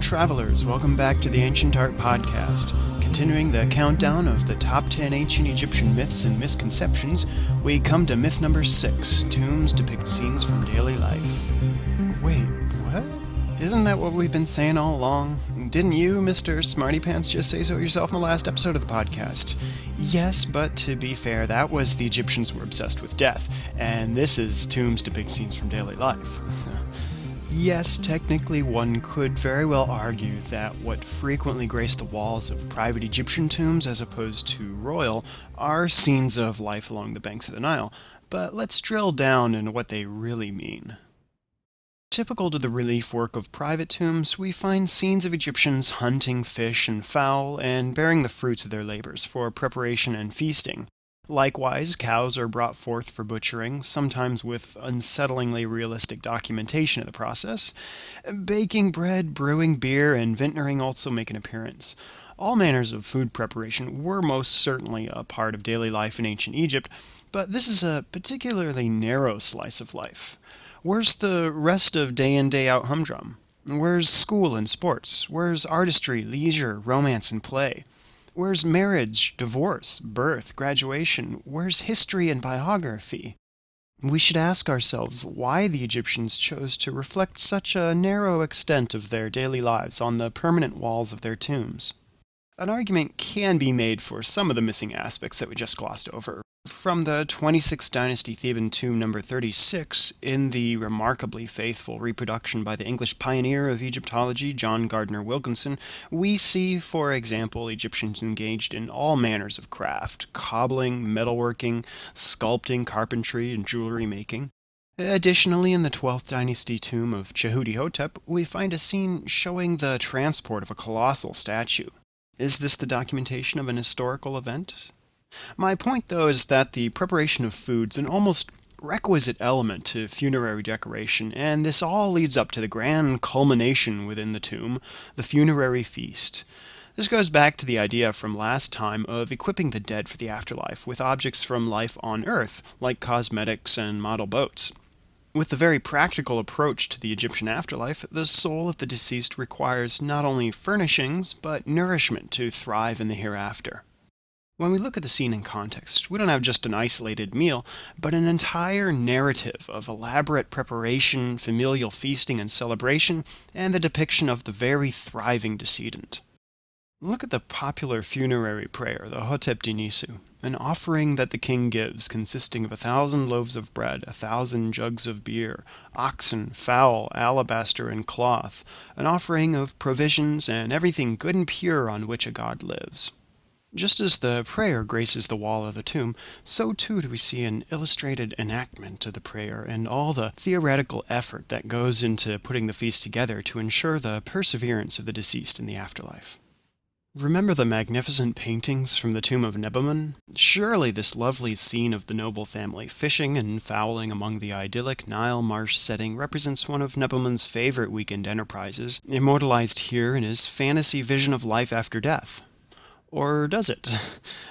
travelers, welcome back to the Ancient Art Podcast. Continuing the countdown of the top 10 ancient Egyptian myths and misconceptions, we come to myth number 6 Tombs depict scenes from daily life. Wait, what? Isn't that what we've been saying all along? Didn't you, Mr. Smarty Pants, just say so yourself in the last episode of the podcast? Yes, but to be fair, that was the Egyptians were obsessed with death, and this is tombs depict scenes from daily life. Yes, technically, one could very well argue that what frequently grace the walls of private Egyptian tombs, as opposed to royal, are scenes of life along the banks of the Nile. But let's drill down into what they really mean. Typical to the relief work of private tombs, we find scenes of Egyptians hunting fish and fowl and bearing the fruits of their labors for preparation and feasting. Likewise, cows are brought forth for butchering, sometimes with unsettlingly realistic documentation of the process. Baking bread, brewing beer, and vintnering also make an appearance. All manners of food preparation were most certainly a part of daily life in ancient Egypt, but this is a particularly narrow slice of life. Where's the rest of day in, day out humdrum? Where's school and sports? Where's artistry, leisure, romance, and play? Where's marriage, divorce, birth, graduation? Where's history and biography? We should ask ourselves why the Egyptians chose to reflect such a narrow extent of their daily lives on the permanent walls of their tombs. An argument can be made for some of the missing aspects that we just glossed over. From the 26th dynasty Theban tomb number 36, in the remarkably faithful reproduction by the English pioneer of Egyptology, John Gardner Wilkinson, we see, for example, Egyptians engaged in all manners of craft cobbling, metalworking, sculpting, carpentry, and jewelry making. Additionally, in the 12th dynasty tomb of Djehutihotep, we find a scene showing the transport of a colossal statue. Is this the documentation of an historical event? My point, though, is that the preparation of food's an almost requisite element to funerary decoration, and this all leads up to the grand culmination within the tomb, the funerary feast. This goes back to the idea from last time of equipping the dead for the afterlife with objects from life on Earth, like cosmetics and model boats. With the very practical approach to the Egyptian afterlife, the soul of the deceased requires not only furnishings, but nourishment to thrive in the hereafter. When we look at the scene in context, we don't have just an isolated meal, but an entire narrative of elaborate preparation, familial feasting and celebration, and the depiction of the very thriving decedent. Look at the popular funerary prayer, the Hotep Dinisu, an offering that the king gives consisting of a thousand loaves of bread, a thousand jugs of beer, oxen, fowl, alabaster, and cloth, an offering of provisions and everything good and pure on which a god lives. Just as the prayer graces the wall of the tomb, so too do we see an illustrated enactment of the prayer and all the theoretical effort that goes into putting the feast together to ensure the perseverance of the deceased in the afterlife. Remember the magnificent paintings from the tomb of Nebamun? Surely this lovely scene of the noble family fishing and fowling among the idyllic Nile marsh setting represents one of Nebamun's favorite weekend enterprises, immortalized here in his fantasy vision of life after death. Or does it?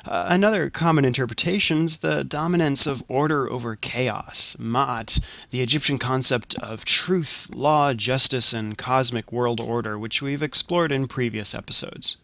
Uh, another common interpretation is the dominance of order over chaos, Ma'at, the Egyptian concept of truth, law, justice, and cosmic world order, which we've explored in previous episodes.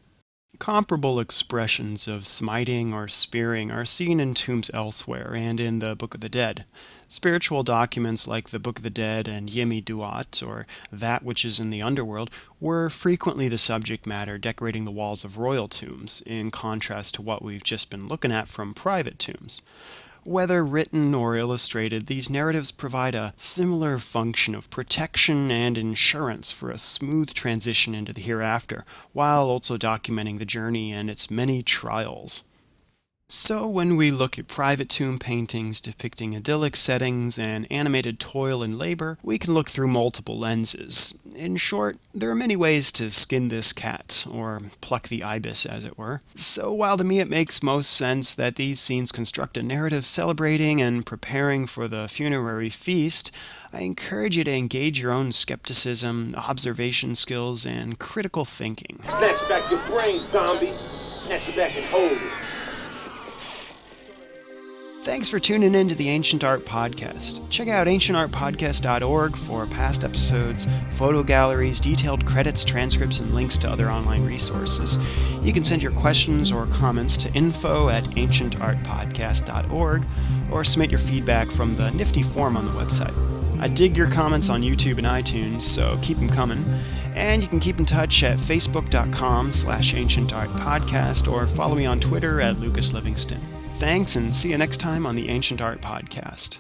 Comparable expressions of smiting or spearing are seen in tombs elsewhere and in the Book of the Dead. Spiritual documents like the Book of the Dead and Yemi Duat, or That Which is in the Underworld, were frequently the subject matter decorating the walls of royal tombs, in contrast to what we've just been looking at from private tombs. Whether written or illustrated, these narratives provide a similar function of protection and insurance for a smooth transition into the hereafter, while also documenting the journey and its many trials. So, when we look at private tomb paintings depicting idyllic settings and animated toil and labor, we can look through multiple lenses. In short, there are many ways to skin this cat, or pluck the ibis, as it were. So, while to me it makes most sense that these scenes construct a narrative celebrating and preparing for the funerary feast, I encourage you to engage your own skepticism, observation skills, and critical thinking. Snatch back your brain, zombie. Snatch it back and hold it. Thanks for tuning in to the Ancient Art Podcast. Check out ancientartpodcast.org for past episodes, photo galleries, detailed credits, transcripts, and links to other online resources. You can send your questions or comments to info at ancientartpodcast.org or submit your feedback from the nifty form on the website. I dig your comments on YouTube and iTunes, so keep them coming. And you can keep in touch at facebook.com slash ancientartpodcast or follow me on Twitter at Lucas Livingston. Thanks, and see you next time on the Ancient Art Podcast.